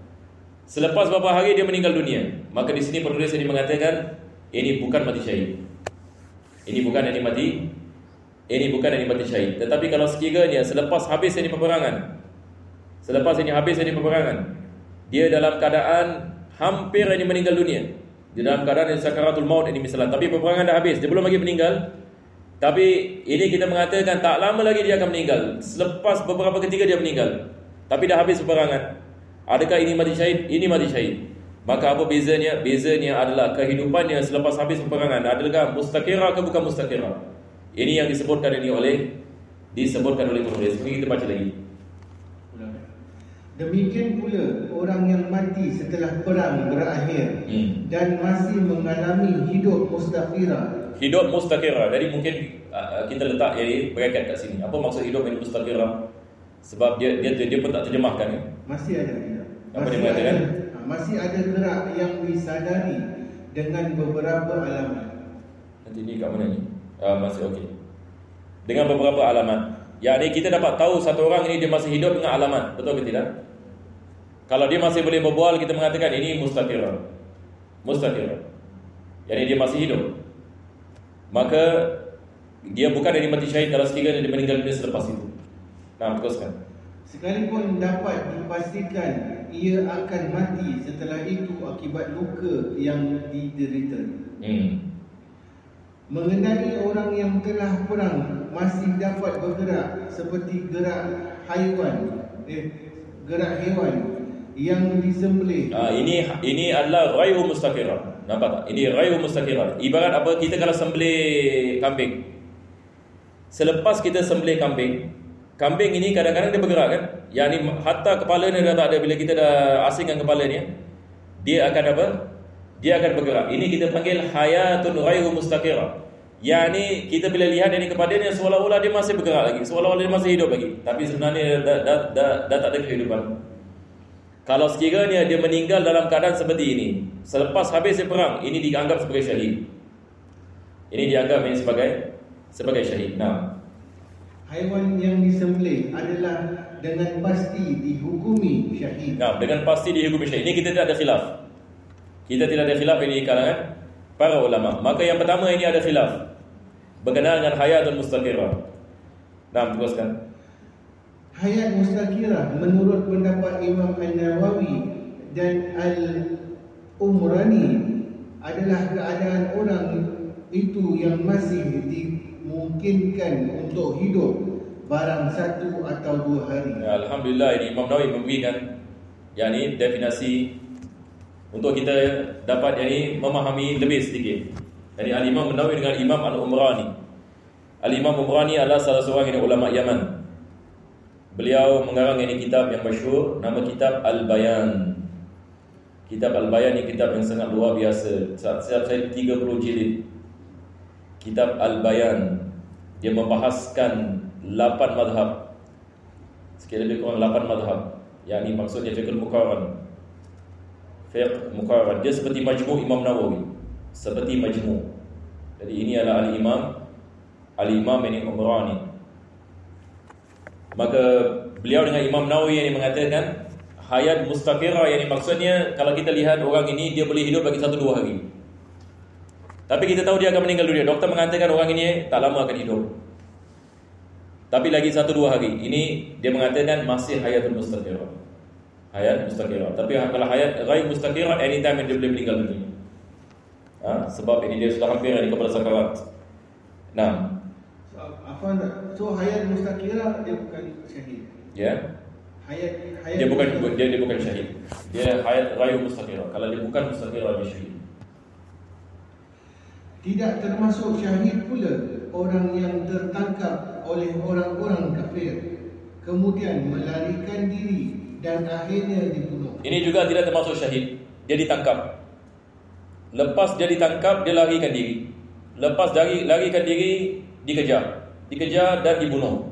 [SPEAKER 1] Selepas beberapa hari dia meninggal dunia Maka di sini penulis ini mengatakan Ini bukan mati syahid. Ini bukan yang mati Ini bukan yang mati syahid. Tetapi kalau sekiranya selepas habis ini peperangan Selepas ini habis ini peperangan Dia dalam keadaan Hampir ini meninggal dunia. Dia dalam keadaan yang sakaratul maut ini misalnya. Tapi peperangan dah habis Dia belum lagi meninggal. Tapi ini kita mengatakan Tak lama lagi dia akan meninggal. Selepas beberapa ketika dia meninggal. Tapi dah habis peperangan Adakah ini mati syahid? Ini mati syahid Maka apa bezanya? Bezanya adalah kehidupannya selepas habis peperangan Adakah mustaqirah ke bukan mustaqirah? Ini yang disebutkan ini oleh Disebutkan oleh penulis Mungkin kita baca lagi
[SPEAKER 2] Demikian pula orang yang mati setelah perang berakhir
[SPEAKER 1] Hmm.
[SPEAKER 2] dan masih mengalami hidup mustaqirah.
[SPEAKER 1] Hidup mustaqirah Jadi mungkin uh, kita letak jadi bracket kat sini Apa maksud hidup yang mustaqirah? Sebab dia dia dia pun tak terjemahkan ya?
[SPEAKER 2] Masih ada
[SPEAKER 1] Apa dia
[SPEAKER 2] Masih
[SPEAKER 1] mengatakan?
[SPEAKER 2] ada, ha, masih ada gerak yang disadari dengan beberapa alamat.
[SPEAKER 1] Nanti ni kat mana ni? Ah, masih okey. Dengan beberapa alamat. Yang ni kita dapat tahu satu orang ini dia masih hidup dengan alamat. Betul ke tidak? Kalau dia masih boleh berbual, kita mengatakan ini. Mustaqirah. Yang ni dia masih hidup. Maka dia bukan dari mati syahid kalau sekiranya dia meninggal dunia selepas itu. Nah, teruskan.
[SPEAKER 2] Sekalipun dapat dipastikan ia akan mati setelah itu akibat luka yang diderita.
[SPEAKER 1] Hmm.
[SPEAKER 2] Mengenai orang yang telah perang masih dapat bergerak seperti gerak haiwan, eh, gerak hewan yang disembelih.
[SPEAKER 1] Ah, ini ini adalah ghairu mustaqirah. Nampak tak? Ini ghairu mustaqirah. Ibarat apa kita kalau sembelih kambing. Selepas kita sembelih kambing, kambing ini kadang-kadang dia bergerak kan? Yang ni hatta kepala dia dah tak ada bila kita dah asingkan kepala ni, dia akan apa? Dia akan bergerak. Ini kita panggil hayatun ghairu mustaqirah. Yang ni kita bila lihat dari kepada dia seolah-olah dia masih bergerak lagi, seolah-olah dia masih hidup lagi. Tapi sebenarnya dah dah dah, dah tak ada kehidupan. Kalau sekiranya dia meninggal dalam keadaan seperti ini, selepas habis perang, ini dianggap sebagai syahid. Ini dianggap ini sebagai sebagai syahid. Nah,
[SPEAKER 2] Haiwan yang disembelih adalah dengan pasti dihukumi syahid.
[SPEAKER 1] nah dengan pasti dihukumi syahid. Ini kita tidak ada khilaf. Kita tidak ada khilaf ini di kalangan para ulama. Maka yang pertama ini ada khilaf berkenaan dengan hayat dan mustaqirah. Nah, teruskan.
[SPEAKER 2] Hayat mustaqirah menurut pendapat Imam An-Nawawi dan Al-Umrani adalah keadaan orang itu yang masih dimungkinkan untuk hidup barang satu atau dua hari.
[SPEAKER 1] Ya, Alhamdulillah ini Imam Nawawi memberikan yang ini definisi untuk kita dapat yang ini memahami lebih sedikit. Jadi Al-Imam Nawawi dengan Imam Al-Umrani. Al-Imam Umrani adalah salah seorang ini ulama Yaman. Beliau mengarang ini kitab yang masyhur nama kitab Al-Bayan. Kitab Al-Bayan ini kitab yang sangat luar biasa. Setiap saya 30 jilid. Kitab Al-Bayan dia membahaskan 8 madhab. Sekali lebih kurang 8 madhab. Yang ini maksudnya fiqh muqarran. Fiqh muqarran. Dia seperti majmu' Imam Nawawi. Seperti majmu'. Jadi ini adalah Al-Imam Al-Imam ini Umrani. Maka beliau dengan Imam Nawawi yang mengatakan hayat mustaqirah yang maksudnya kalau kita lihat orang ini dia boleh hidup bagi satu dua hari. Tapi kita tahu dia akan meninggal dunia. Doktor mengatakan orang ini tak lama akan hidup. Tapi lagi satu dua hari. Ini dia mengatakan masih hayatul mustaqirah. Hayat mustaqirah. Tapi kalau hayat ghaib mustaqirah anytime dia boleh meninggal dunia. Ha? sebab ini dia sudah hampir di kepada sakarat. Nah,
[SPEAKER 2] apa so hayat mustaqirah dia bukan syahid.
[SPEAKER 1] ya.
[SPEAKER 2] Hayat hayat
[SPEAKER 1] Dia bukan dia, dia bukan syahid. Dia hayat ghaib mustaqirah. Kalau dia bukan mustaqirah dia syahid.
[SPEAKER 2] Tidak termasuk syahid pula orang yang tertangkap oleh orang-orang kafir kemudian melarikan diri dan akhirnya dibunuh.
[SPEAKER 1] Ini juga tidak termasuk syahid. Dia ditangkap. Lepas dia ditangkap, dia larikan diri. Lepas dari larikan diri, dikejar. Dikejar dan dibunuh.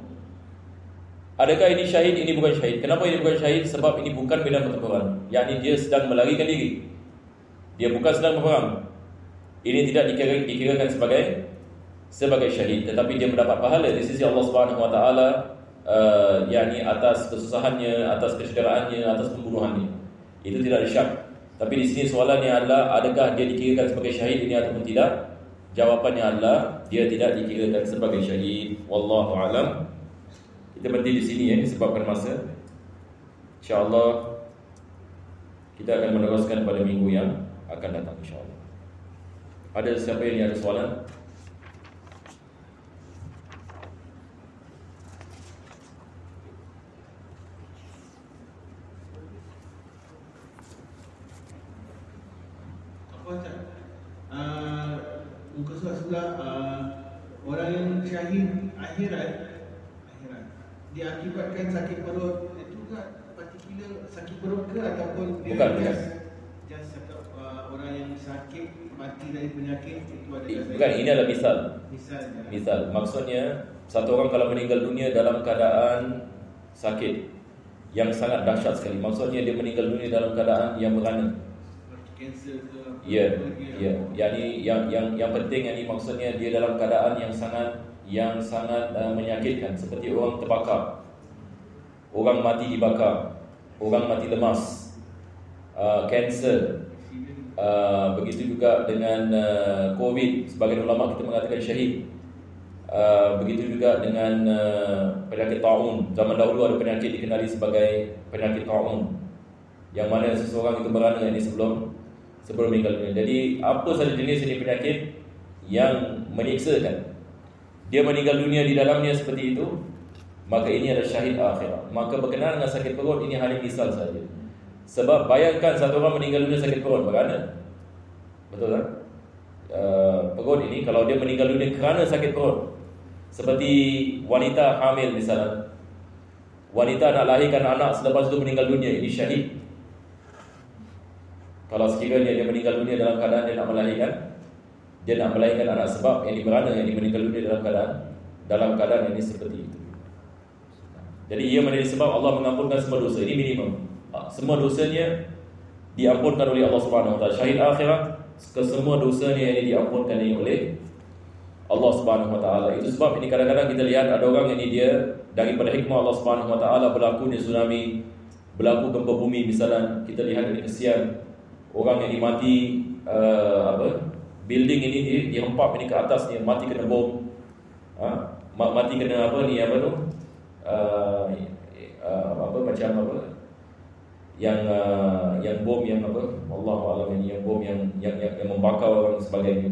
[SPEAKER 1] Adakah ini syahid? Ini bukan syahid. Kenapa ini bukan syahid? Sebab ini bukan medan pertempuran. Yang ini dia sedang melarikan diri. Dia bukan sedang berperang. Ini tidak dikira, dikirakan sebagai sebagai syahid, tetapi dia mendapat pahala di sisi Allah Subhanahu Wa Taala, uh, yakni atas kesusahannya, atas kecederaannya, atas pembunuhannya. Itu tidak ada syak. Tapi di sini soalannya adalah adakah dia dikirakan sebagai syahid ini ataupun tidak? Jawapannya adalah dia tidak dikirakan sebagai syahid. Wallahu alam. Kita berhenti di sini ya disebabkan masa. Insya-Allah kita akan meneruskan pada minggu yang akan datang insya-Allah. Ada siapa yang ada soalan?
[SPEAKER 2] Uh, muka surat sebelah uh, orang yang syahid akhirat akhirat diakibatkan sakit perut. Itu kan particular sakit perut ke ataupun dia
[SPEAKER 1] Bukan,
[SPEAKER 2] just, just cakap uh, orang yang sakit mati dari penyakit itu ada
[SPEAKER 1] Bukan, ini adalah misal.
[SPEAKER 2] misalnya
[SPEAKER 1] Misal, maksudnya satu orang kalau meninggal dunia dalam keadaan sakit. yang sangat dahsyat sekali. Maksudnya dia meninggal dunia dalam keadaan yang merana. Ya, ya. Yang ni yang yang yang penting yang ni maksudnya dia dalam keadaan yang sangat yang sangat uh, menyakitkan seperti orang terbakar. Orang mati dibakar. Orang mati lemas. Uh, kanser. Uh, begitu juga dengan uh, COVID sebagian ulama kita mengatakan syahid. Uh, begitu juga dengan uh, penyakit taun. Zaman dahulu ada penyakit dikenali sebagai penyakit taun. Yang mana seseorang itu berana ini sebelum sebelum meninggal dunia. Jadi apa saja jenis ini penyakit yang menyiksakan. Dia meninggal dunia di dalamnya seperti itu, maka ini adalah syahid akhirat. Maka berkenaan dengan sakit perut ini hanya misal saja. Sebab bayangkan satu orang meninggal dunia sakit perut, bagaimana? Betul tak? Uh, perut ini kalau dia meninggal dunia kerana sakit perut seperti wanita hamil misalnya wanita nak lahirkan anak selepas itu meninggal dunia ini syahid. Kalau sekiranya dia meninggal dunia dalam keadaan dia nak melahirkan dia nak melahirkan anak sebab yang diberana yang meninggal dunia dalam keadaan dalam keadaan ini seperti itu. Jadi ia menjadi sebab Allah mengampunkan semua dosa. Ini minimum semua dosanya diampunkan oleh Allah Subhanahu Wa Taala syahid akhirat kesemua dosanya ini diampunkan oleh Allah Subhanahu Wa Taala. Itu sebab ini kadang-kadang kita lihat ada orang ini dia daripada hikmah Allah Subhanahu Wa Taala berlaku ni tsunami, berlaku gempa bumi misalnya kita lihat ini kesian orang yang dimati uh, apa building ini dia dihempap ini ke atas ni mati kena bom. Ha? mati kena apa ni apa tu? Uh, uh, apa macam apa? Yang uh, yang bom yang apa Allah alam ini yang bom yang yang yang, yang membakar orang sebagainya.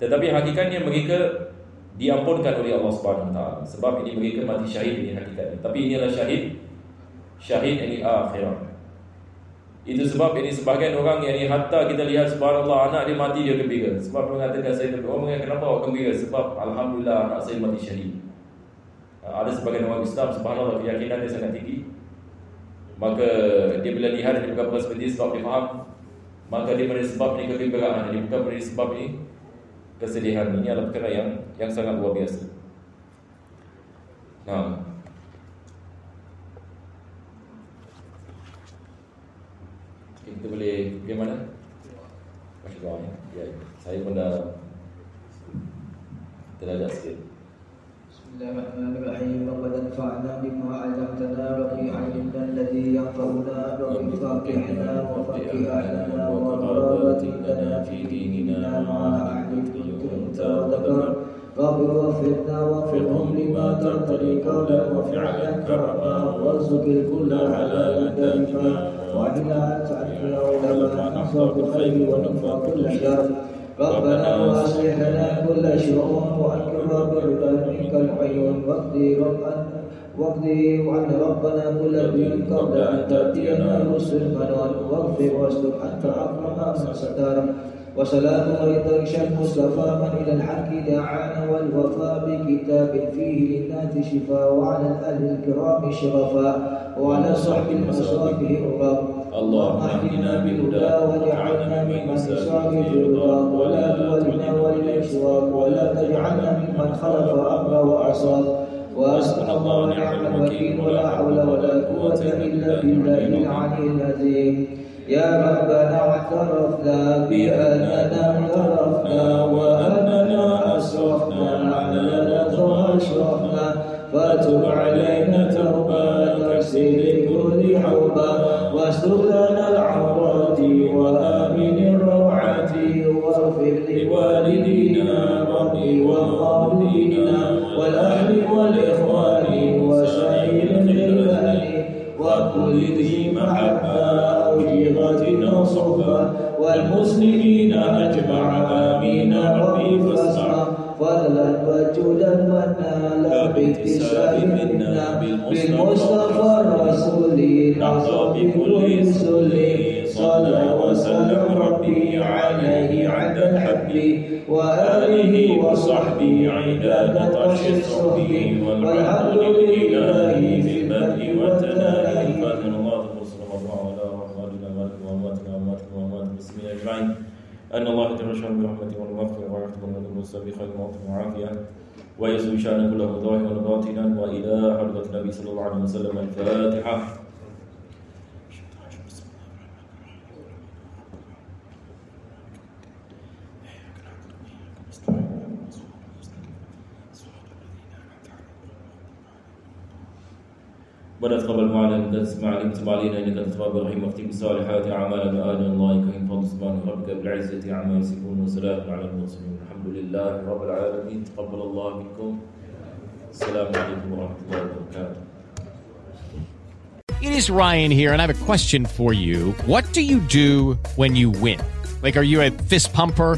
[SPEAKER 1] Tetapi hakikatnya mereka diampunkan oleh Allah Subhanahu taala. Sebab ini mereka mati syahid ini hakikatnya. Tapi ini adalah syahid syahid ini akhirat. Itu sebab ini sebahagian orang yang ini hatta kita lihat subhanallah anak dia mati dia gembira. Sebab mengatakan saya gembira. Orang mengatakan kenapa awak gembira? Sebab alhamdulillah anak saya mati syahid. Ada sebagian orang Islam subhanallah keyakinan dia sangat tinggi Maka dia bila lihat dia bukan seperti ini sebab dia faham. Maka dia beri sebab ini kegembiraan Dia bukan beri sebab ini kesedihan Ini adalah perkara yang, yang sangat luar biasa. Nah, Kita boleh pergi mana? Masya Allah ya. ya saya pun dah Terajak sikit.
[SPEAKER 3] الله الرحمن الرحيم وقد انفعنا بما علمتنا وفي علمنا الذي ينفعنا وفي فقهنا وفقه اهلنا وقرابة لنا في ديننا مع أهل كنت وذكر رب وفقنا وفقهم لما ترتضي قولا وفعلا كرما وارزق الكل حلالا دائما. وإلى أن تعرف العلماء نحفظ بالخير ونكفى كل شر. ربنا واصلح لنا كل شؤون وانكر بردا منك العيون واقضي ربا واقضي عنا ربنا كل دين قبل أن تأتينا رسل المنون واغفر واستر انت أكرم من ستار وسلام ورضاك المصطفى من إلى الحق دعانا والوفاء بكتاب فيه للناس شفاء وعلى الأهل الكرام شرفاء. وعلى صحب المصابه الرب
[SPEAKER 1] اللهم
[SPEAKER 3] اهدنا بالهدى واجعلنا ممن يسابق رضاك ولا تولنا وللاشواق ولا تجعلنا ممن خلف أمر واعصاك واسال الله ونعم الوكيل ولا حول ولا قوة إلا بالله العلي العظيم. يا ربنا اعترفنا بأننا اعترفنا وأننا أسرفنا على واشرفنا واتب علينا توبة تفسير كل حوبة واستر لنا العورات وآمن الروعات. واغفر لوالدينا ربي والأهل والإخوان وشعير الخلان وكل ذي محبة أوجغت نصبا والمسلمين أجمع آمين ربي فاسعد فلا الوجه لما نال باكتساب منا بالمصطفى الرسول نحظى بكل سلي صلى وسلم ربي عليه عند الحب وآله وصحبه عداد طش الصحب والحمد لله في المدح والثناء
[SPEAKER 1] الفاتحة الله صلى الله على رحمة الله وأمواتنا الله وأموات المسلمين أجمعين أن الله شر برحمته والمغفره ويحفظ لكم السبيل خير موت وعافية. ويسوي شأن كله ظاهرا وباطنا وإلى حضرة النبي صلى الله عليه وسلم الفاتحة. ربنا تقبل معنا انك تسمع علينا تسمع علينا انك انت التواب الرحيم واختم بالصالحات اعمالنا واجل الله كريم فضل سبحانه ربك بالعزه عما يصفون وسلام على المرسلين الحمد لله رب العالمين تقبل الله منكم السلام عليكم ورحمه الله وبركاته
[SPEAKER 4] It is Ryan here, and I have a question for you. What do you do when you win? Like, are you a fist pumper?